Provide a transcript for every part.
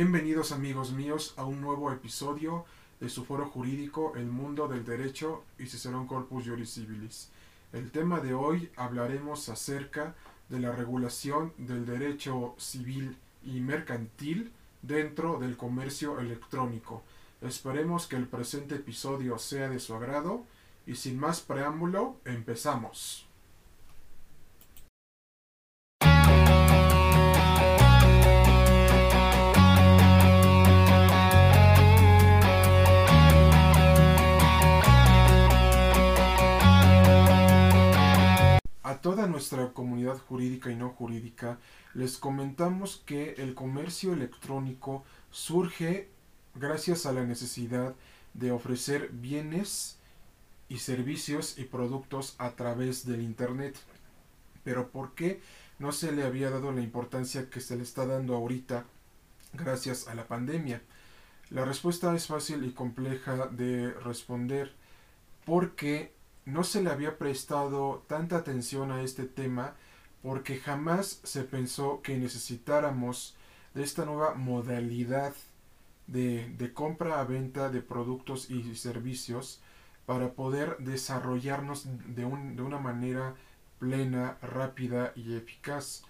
Bienvenidos amigos míos a un nuevo episodio de su foro jurídico El mundo del derecho y Cicerón Corpus Juris Civilis. El tema de hoy hablaremos acerca de la regulación del derecho civil y mercantil dentro del comercio electrónico. Esperemos que el presente episodio sea de su agrado y sin más preámbulo, empezamos. A toda nuestra comunidad jurídica y no jurídica les comentamos que el comercio electrónico surge gracias a la necesidad de ofrecer bienes y servicios y productos a través del Internet. Pero ¿por qué no se le había dado la importancia que se le está dando ahorita gracias a la pandemia? La respuesta es fácil y compleja de responder porque no se le había prestado tanta atención a este tema porque jamás se pensó que necesitáramos de esta nueva modalidad de, de compra a venta de productos y servicios para poder desarrollarnos de, un, de una manera plena, rápida y eficaz.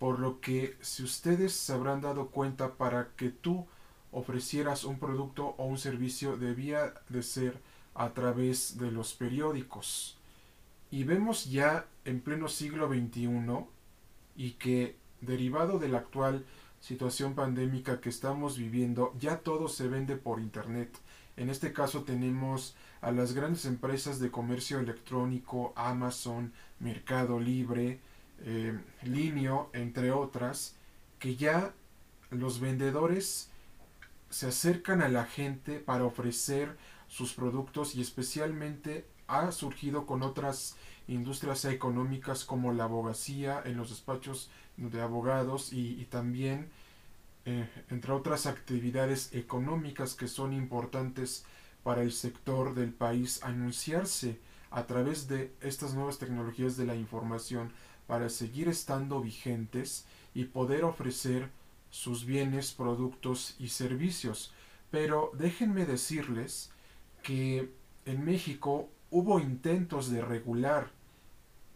Por lo que si ustedes se habrán dado cuenta para que tú ofrecieras un producto o un servicio debía de ser a través de los periódicos. Y vemos ya en pleno siglo XXI y que derivado de la actual situación pandémica que estamos viviendo, ya todo se vende por Internet. En este caso tenemos a las grandes empresas de comercio electrónico, Amazon, Mercado Libre, eh, Linio, entre otras, que ya los vendedores se acercan a la gente para ofrecer sus productos y especialmente ha surgido con otras industrias económicas como la abogacía en los despachos de abogados y, también eh, entre otras actividades económicas que son importantes para el sector del país anunciarse a través de estas nuevas tecnologías de la información para seguir estando vigentes y poder ofrecer sus bienes, productos y servicios. Pero déjenme decirles que en México hubo intentos de regular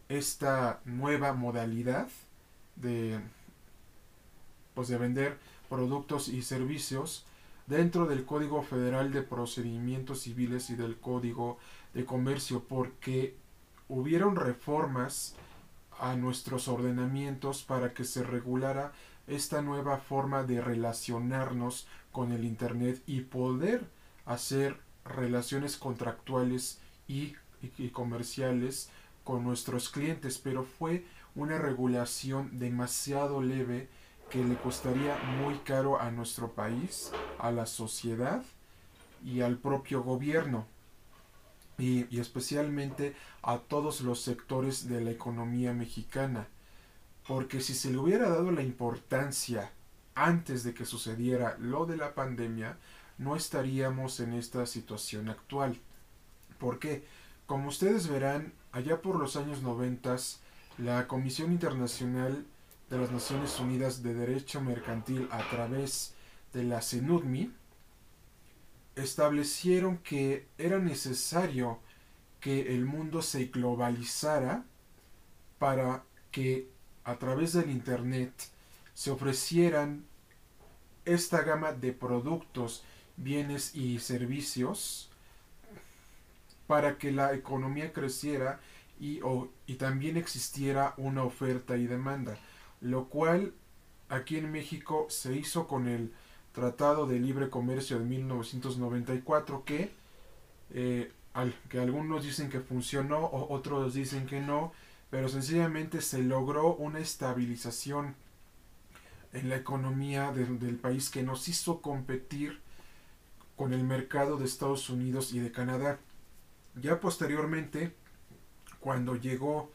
esta nueva modalidad de pues de vender productos y servicios dentro del Código Federal de Procedimientos Civiles y del Código de Comercio porque hubieron reformas a nuestros ordenamientos para que se regulara esta nueva forma de relacionarnos con el Internet y poder hacer relaciones contractuales y, comerciales con nuestros clientes, pero fue una regulación demasiado leve que le costaría muy caro a nuestro país, a la sociedad y al propio gobierno. Y, especialmente a todos los sectores de la economía mexicana. Porque si se le hubiera dado la importancia antes de que sucediera lo de la pandemia, no estaríamos en esta situación actual. ¿Por qué? Como ustedes verán, allá por los años 90, la Comisión Internacional de las Naciones Unidas de Derecho Mercantil a través de la CENUDMI establecieron que era necesario que el mundo se globalizara para que a través del Internet se ofrecieran esta gama de productos bienes y servicios para que la economía creciera y, y también existiera una oferta y demanda, lo cual aquí en México se hizo con el Tratado de Libre Comercio de 1994 que, eh, que algunos dicen que funcionó o otros dicen que no, pero sencillamente se logró una estabilización en la economía del país que nos hizo competir con el mercado de Estados Unidos y de Canadá. Ya posteriormente, cuando llegó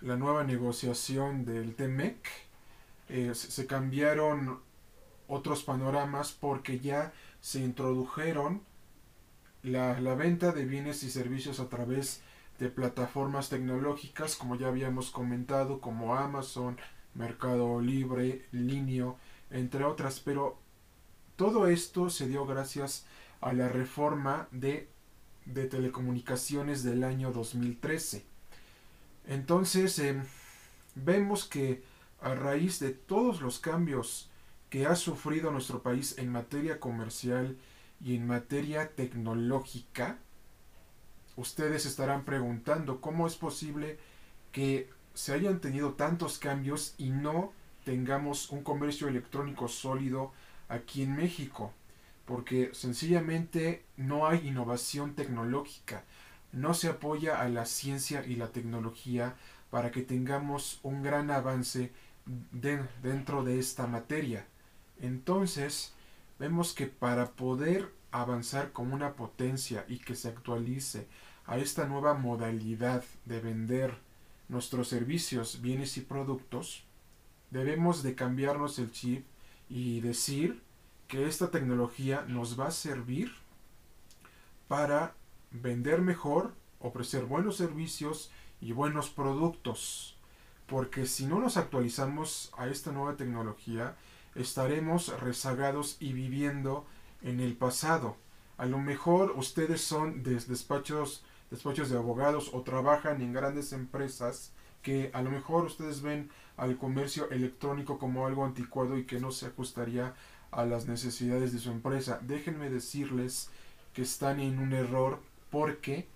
la nueva negociación del TEMEC, eh, se cambiaron otros panoramas porque ya se introdujeron la, la, venta de bienes y servicios a través de plataformas tecnológicas, como ya habíamos comentado, como Amazon, Mercado Libre, Linio, entre otras, pero todo esto se dio gracias a la reforma de, de telecomunicaciones del año 2013. Entonces, em, vemos que a raíz de todos los cambios que ha sufrido nuestro país en materia comercial y en materia tecnológica, ustedes estarán preguntando cómo es posible que se hayan tenido tantos cambios y no tengamos un comercio electrónico sólido aquí en México, porque sencillamente no hay innovación tecnológica, no se apoya a la ciencia y la tecnología para que tengamos un gran avance dentro de esta materia. Entonces, vemos que para poder avanzar como una potencia y que se actualice a esta nueva modalidad de vender nuestros servicios, bienes y productos, debemos de cambiarnos el chip y decir que esta tecnología nos va a servir para vender mejor, ofrecer buenos servicios y buenos productos. Porque si no nos actualizamos a esta nueva tecnología, estaremos rezagados y viviendo en el pasado. A lo mejor ustedes son de despachos, despachos de abogados o trabajan en grandes empresas que a lo mejor ustedes ven al comercio electrónico como algo anticuado y que no se ajustaría a las necesidades de su empresa. Déjenme decirles que están en un error porque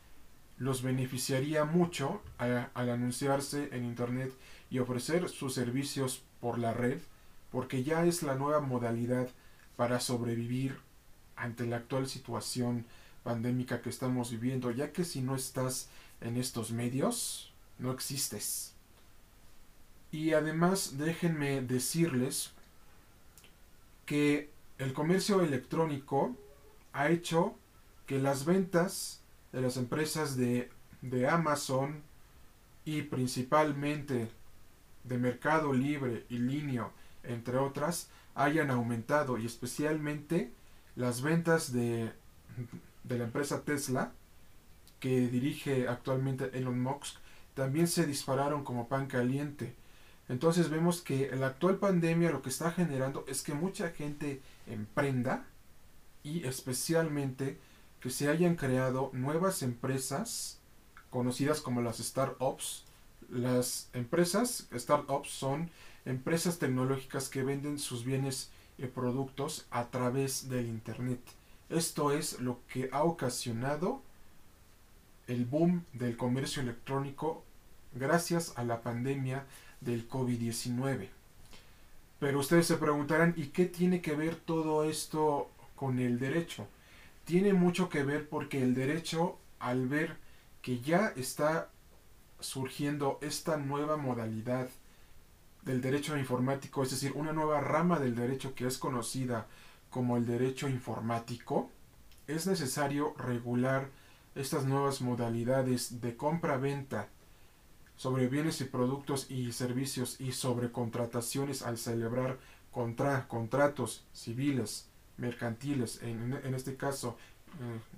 los beneficiaría mucho al anunciarse en Internet y ofrecer sus servicios por la red, porque ya es la nueva modalidad para sobrevivir ante la actual situación pandémica que estamos viviendo, ya que si no estás en estos medios, no existes. Y además déjenme decirles que el comercio electrónico ha hecho que las ventas de las empresas de, de Amazon y principalmente de Mercado Libre y Linio, entre otras, hayan aumentado y especialmente las ventas de, de la empresa Tesla que dirige actualmente Elon Musk también se dispararon como pan caliente. Entonces vemos que la actual pandemia lo que está generando es que mucha gente emprenda y especialmente que se hayan creado nuevas empresas conocidas como las startups. Las empresas startups son empresas tecnológicas que venden sus bienes y productos a través del Internet. Esto es lo que ha ocasionado el boom del comercio electrónico gracias a la pandemia del COVID-19. Pero ustedes se preguntarán, ¿y qué tiene que ver todo esto con el derecho? Tiene mucho que ver porque el derecho, al ver que ya está surgiendo esta nueva modalidad del derecho informático, es decir, una nueva rama del derecho que es conocida como el derecho informático, es necesario regular estas nuevas modalidades de compra-venta sobre bienes y productos y servicios y sobre contrataciones al celebrar contra, contratos civiles, mercantiles, en, en este caso,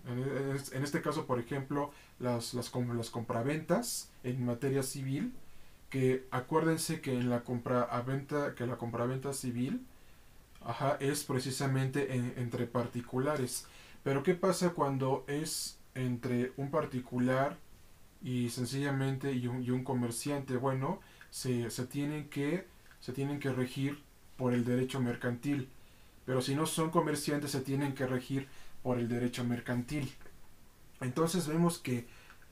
eh, en, este caso, por ejemplo, las, las, las compraventas en materia civil, que acuérdense que en la compra a venta, que la compraventa civil es precisamente entre particulares. Pero ¿qué pasa cuando es entre un particular y sencillamente y un, comerciante? Bueno, se, se, tienen que, se tienen que regir por el derecho mercantil. Pero si no son comerciantes, se tienen que regir por el derecho mercantil. Entonces vemos que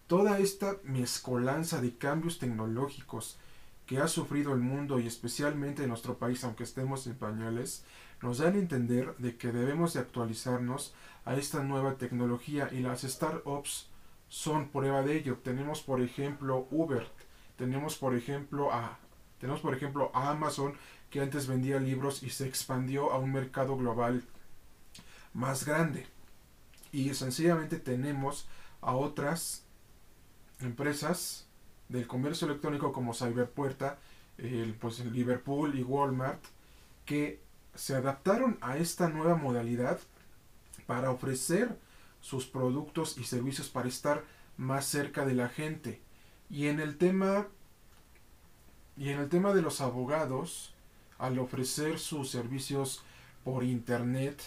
toda esta mezcolanza de cambios tecnológicos que ha sufrido el mundo y especialmente en nuestro país, aunque estemos en pañales, nos dan a entender de que debemos de actualizarnos a esta nueva tecnología y las startups son prueba de ello. Tenemos por ejemplo Uber, tenemos por ejemplo a tenemos por ejemplo a Amazon que antes vendía libros y se expandió a un mercado global más grande. Y sencillamente tenemos a otras empresas del comercio electrónico como Cyberpuerta, el, pues Liverpool y Walmart, que se adaptaron a esta nueva modalidad para ofrecer sus productos y servicios para estar más cerca de la gente. Y en el tema y en el tema de los abogados, al ofrecer sus servicios por internet,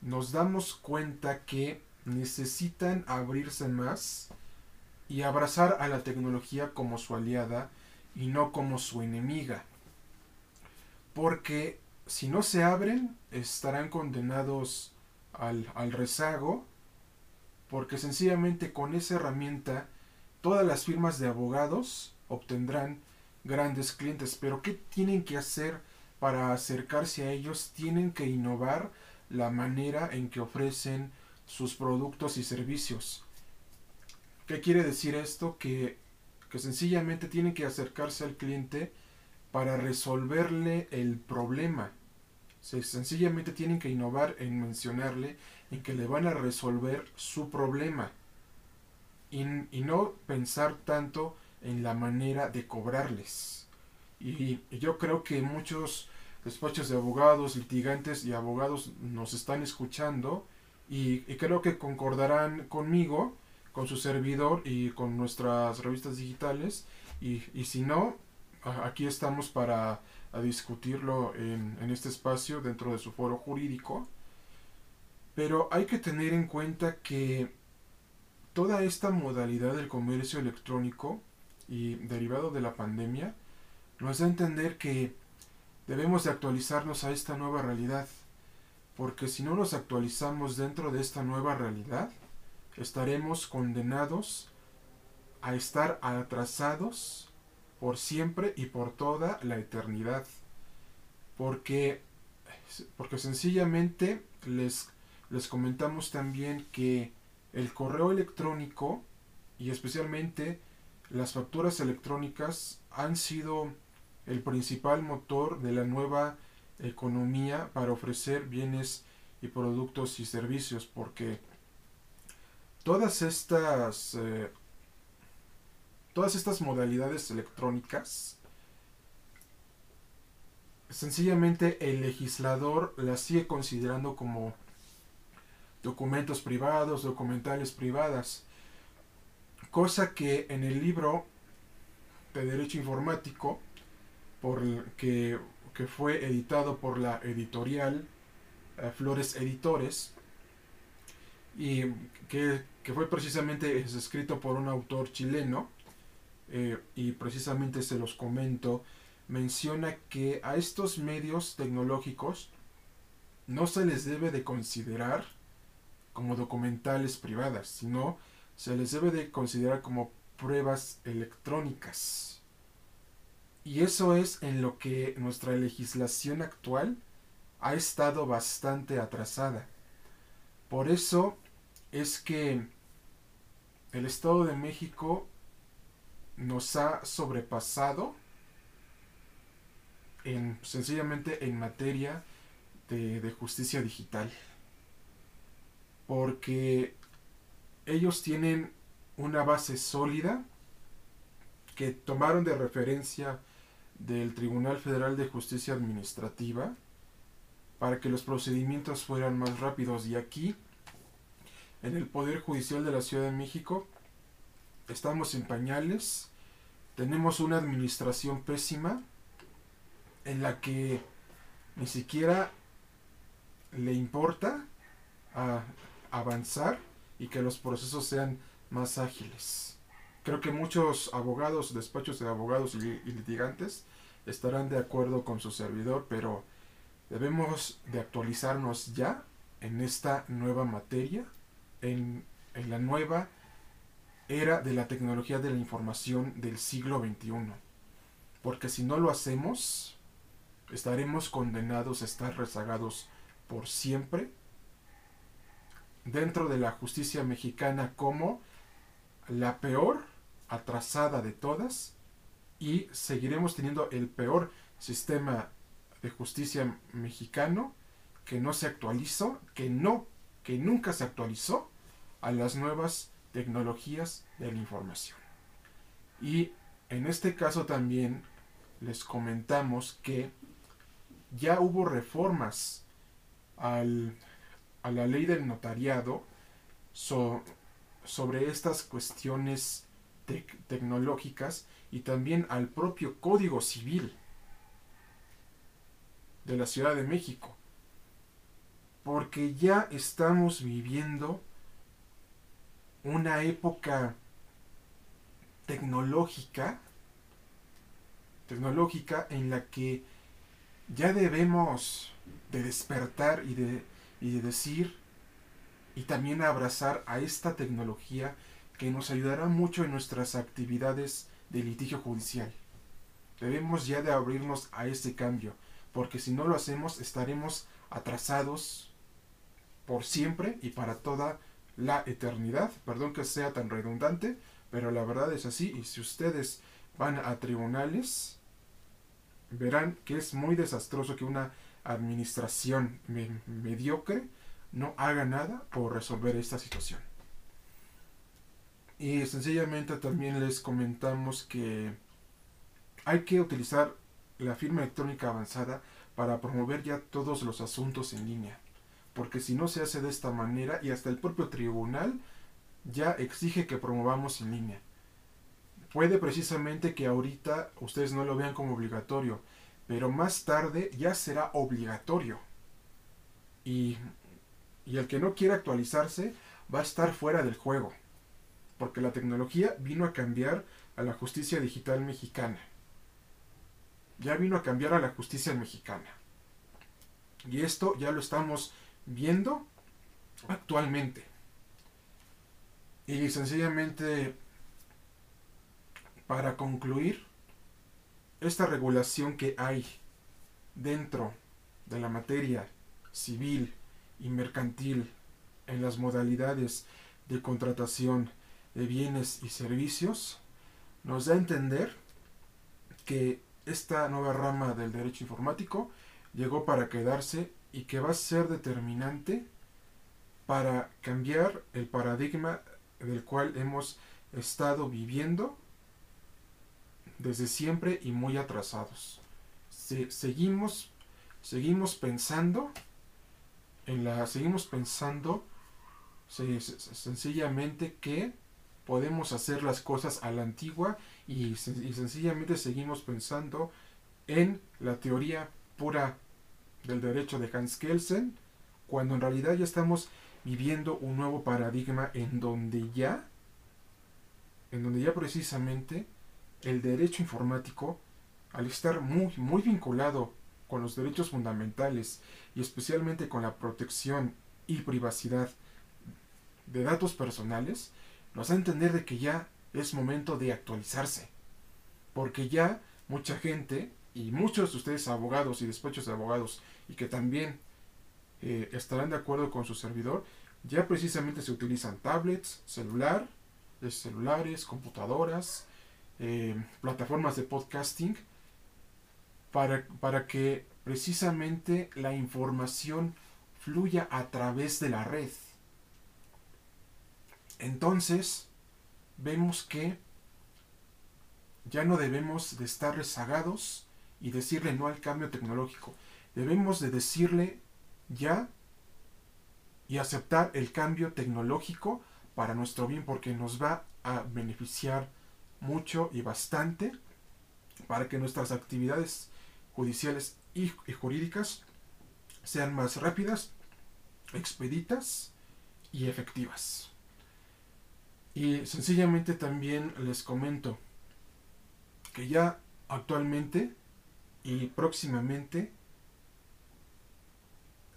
nos damos cuenta que necesitan abrirse más y abrazar a la tecnología como su aliada y no como su enemiga. Porque si no se abren, estarán condenados al, al rezago, porque sencillamente con esa herramienta todas las firmas de abogados obtendrán grandes clientes. Pero ¿qué tienen que hacer para acercarse a ellos? Tienen que innovar la manera en que ofrecen sus productos y servicios. ¿Qué quiere decir esto? Que, que sencillamente tienen que acercarse al cliente para resolverle el problema. sencillamente tienen que innovar en mencionarle en que le van a resolver su problema y, y no pensar tanto en la manera de cobrarles. Y, yo creo que muchos despachos de abogados, litigantes y abogados nos están escuchando y, creo que concordarán conmigo, con su servidor y con nuestras revistas digitales. Y, y si no, aquí estamos para discutirlo en, en este espacio dentro de su foro jurídico. Pero hay que tener en cuenta que toda esta modalidad del comercio electrónico y derivado de la pandemia nos da a entender que debemos de actualizarnos a esta nueva realidad, porque si no nos actualizamos dentro de esta nueva realidad, estaremos condenados a estar atrasados por siempre y por toda la eternidad. Porque, porque sencillamente les, les comentamos también que el correo electrónico y especialmente las facturas electrónicas han sido el principal motor de la nueva economía para ofrecer bienes y productos y servicios porque todas estas eh, todas estas modalidades electrónicas sencillamente el legislador las sigue considerando como documentos privados, documentales privadas. Cosa que en el libro de Derecho Informático, por que, que fue editado por la editorial eh, Flores Editores, y que, fue precisamente escrito por un autor chileno, eh, y precisamente se los comento, menciona que a estos medios tecnológicos no se les debe de considerar como documentales privadas, sino se les debe de considerar como pruebas electrónicas. Y eso es en lo que nuestra legislación actual ha estado bastante atrasada. Por eso es que el Estado de México nos ha sobrepasado en, sencillamente en materia de, de justicia digital. Porque ellos tienen una base sólida que tomaron de referencia del Tribunal Federal de Justicia Administrativa para que los procedimientos fueran más rápidos. Y aquí, en el Poder Judicial de la Ciudad de México, estamos en pañales, tenemos una administración pésima en la que ni siquiera le importa avanzar y que los procesos sean más ágiles. Creo que muchos abogados, despachos de abogados y, litigantes estarán de acuerdo con su servidor, pero debemos de actualizarnos ya en esta nueva materia, en, en la nueva era de la tecnología de la información del siglo XXI. Porque si no lo hacemos, estaremos condenados a estar rezagados por siempre dentro de la justicia mexicana como la peor atrasada de todas y seguiremos teniendo el peor sistema de justicia mexicano que no se actualizó, que no, que nunca se actualizó a las nuevas tecnologías de la información. Y en este caso también les comentamos que ya hubo reformas al a la ley del notariado sobre estas cuestiones tecnológicas y también al propio Código Civil de la Ciudad de México. porque ya estamos viviendo una época tecnológica tecnológica en la que ya debemos de despertar y de, y de decir y también abrazar a esta tecnología que nos ayudará mucho en nuestras actividades de litigio judicial. Debemos ya de abrirnos a este cambio, porque si no lo hacemos estaremos atrasados por siempre y para toda la eternidad. Perdón que sea tan redundante, pero la verdad es así. Y si ustedes van a tribunales, verán que es muy desastroso que una administración mediocre no haga nada por resolver esta situación. Y sencillamente también les comentamos que hay que utilizar la firma electrónica avanzada para promover ya todos los asuntos en línea. Porque si no se hace de esta manera y hasta el propio tribunal ya exige que promovamos en línea. Puede precisamente que ahorita ustedes no lo vean como obligatorio, pero más tarde ya será obligatorio. Y, y el que no quiera actualizarse va a estar fuera del juego porque la tecnología vino a cambiar a la justicia digital mexicana. Ya vino a cambiar a la justicia mexicana. Y esto ya lo estamos viendo actualmente. Y sencillamente, para concluir, esta regulación que hay dentro de la materia civil y mercantil en las modalidades de contratación de bienes y servicios, nos da a entender que esta nueva rama del derecho informático llegó para quedarse y que va a ser determinante para cambiar el paradigma del cual hemos estado viviendo desde siempre y muy atrasados. seguimos, seguimos pensando en la, seguimos pensando sencillamente que podemos hacer las cosas a la antigua y, sencillamente seguimos pensando en la teoría pura del derecho de Hans Kelsen, cuando en realidad ya estamos viviendo un nuevo paradigma en donde ya, en donde ya precisamente el derecho informático, al estar muy, muy vinculado con los derechos fundamentales y especialmente con la protección y privacidad de datos personales, nos da a entender de que ya es momento de actualizarse. Porque ya mucha gente, y muchos de ustedes abogados y despachos de abogados, y que también eh, estarán de acuerdo con su servidor, ya precisamente se utilizan tablets, celular, celulares, computadoras, eh, plataformas de podcasting, para, para que precisamente la información fluya a través de la red. Entonces, vemos que ya no debemos de estar rezagados y decirle no al cambio tecnológico. Debemos de decirle ya y aceptar el cambio tecnológico para nuestro bien porque nos va a beneficiar mucho y bastante para que nuestras actividades judiciales y, jurídicas sean más rápidas, expeditas y efectivas. Y sencillamente también les comento que ya actualmente y próximamente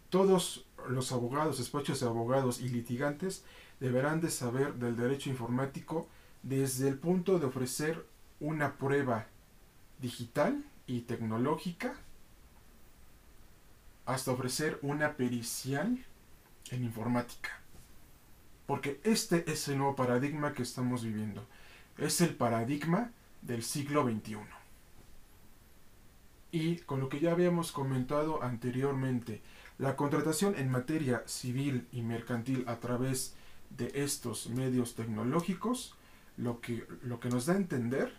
todos los abogados, despachos de abogados y litigantes deberán de saber del derecho informático desde el punto de ofrecer una prueba digital y tecnológica hasta ofrecer una pericial en informática. Porque este es el nuevo paradigma que estamos viviendo. Es el paradigma del siglo XXI. Y con lo que ya habíamos comentado anteriormente, la contratación en materia civil y mercantil a través de estos medios tecnológicos, lo que, lo que nos da a entender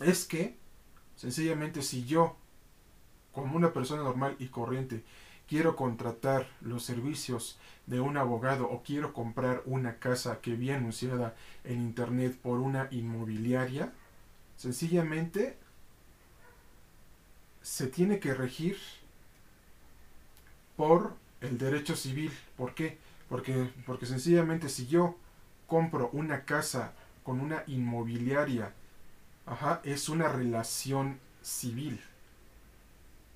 es que, sencillamente, si yo, como una persona normal y corriente, quiero contratar los servicios de un abogado o quiero comprar una casa que vi anunciada en internet por una inmobiliaria, sencillamente se tiene que regir por el derecho civil. ¿Por qué? Porque, porque sencillamente si yo compro una casa con una inmobiliaria, es una relación civil.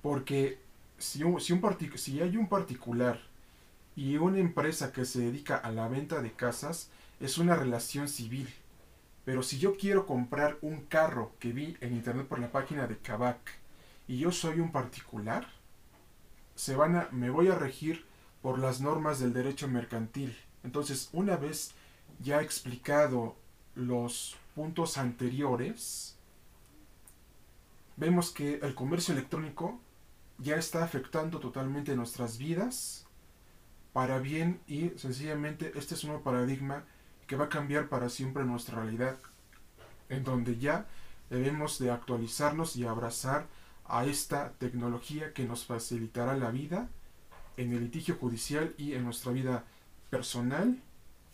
Porque si, un si hay un particular y una empresa que se dedica a la venta de casas, es una relación civil. Pero si yo quiero comprar un carro que vi en internet por la página de Kavak y yo soy un particular, se van a, me voy a regir por las normas del derecho mercantil. Entonces, una vez ya explicado los puntos anteriores, vemos que el comercio electrónico ya está afectando totalmente nuestras vidas para bien y sencillamente este es un nuevo paradigma que va a cambiar para siempre nuestra realidad, en donde ya debemos de actualizarnos y abrazar a esta tecnología que nos facilitará la vida en el litigio judicial y en nuestra vida personal,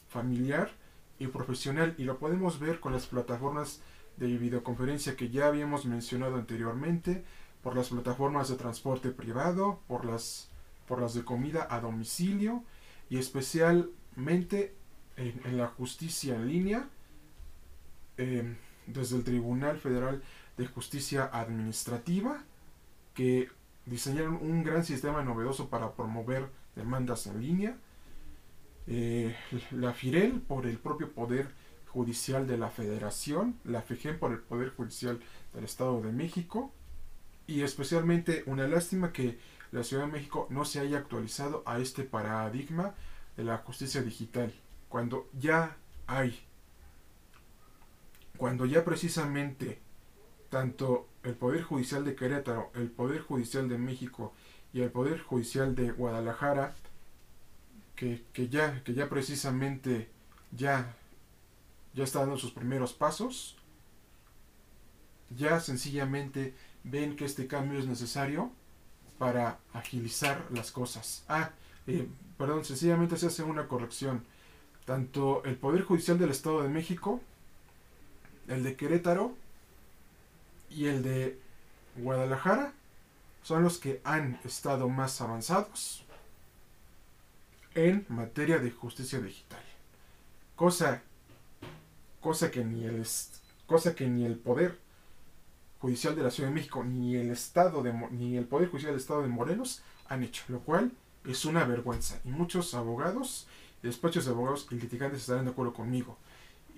familiar y profesional. Y lo podemos ver con las plataformas de videoconferencia que ya habíamos mencionado anteriormente, por las plataformas de transporte privado, por las, por las de comida a domicilio y especialmente en, la justicia en línea, em, desde el Tribunal Federal de Justicia Administrativa, que diseñaron un gran sistema novedoso para promover demandas en línea. Eh, la FIREL por el propio Poder Judicial de la Federación, la FEGEM por el Poder Judicial del Estado de México, y especialmente una lástima que la Ciudad de México no se haya actualizado a este paradigma de la justicia digital cuando ya hay, cuando ya precisamente tanto el Poder Judicial de Querétaro, el Poder Judicial de México y el Poder Judicial de Guadalajara, que, ya, que ya precisamente ya, ya está dando sus primeros pasos, ya sencillamente ven que este cambio es necesario para agilizar las cosas. Ah, eh, perdón, sencillamente se hace una corrección. Tanto el Poder Judicial del Estado de México, el de Querétaro y el de Guadalajara son los que han estado más avanzados en materia de justicia digital. Cosa, cosa que ni el cosa que ni el Poder Judicial de la Ciudad de México ni el Estado de ni el Poder Judicial del Estado de Morelos han hecho, lo cual es una vergüenza y muchos abogados despachos de abogados y litigantes estarán de acuerdo conmigo.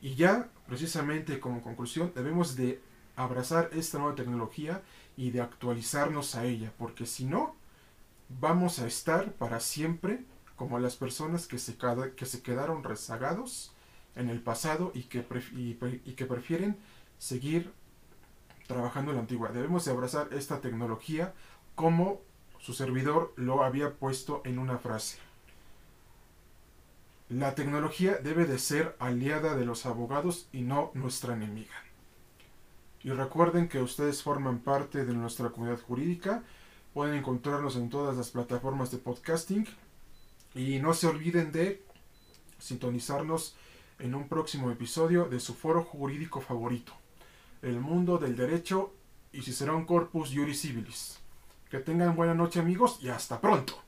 Y ya, precisamente como conclusión, debemos de abrazar esta nueva tecnología y de actualizarnos a ella, porque si no, vamos a estar para siempre como las personas que se, que se quedaron rezagados en el pasado y que, prefieren seguir trabajando en la antigua. Debemos de abrazar esta tecnología como su servidor lo había puesto en una frase. La tecnología debe de ser aliada de los abogados y no nuestra enemiga. Y recuerden que ustedes forman parte de nuestra comunidad jurídica. Pueden encontrarnos en todas las plataformas de podcasting. Y no se olviden de sintonizarnos en un próximo episodio de su foro jurídico favorito, El mundo del derecho y Cicerón Corpus Juris Civilis. Que tengan buena noche amigos y hasta pronto.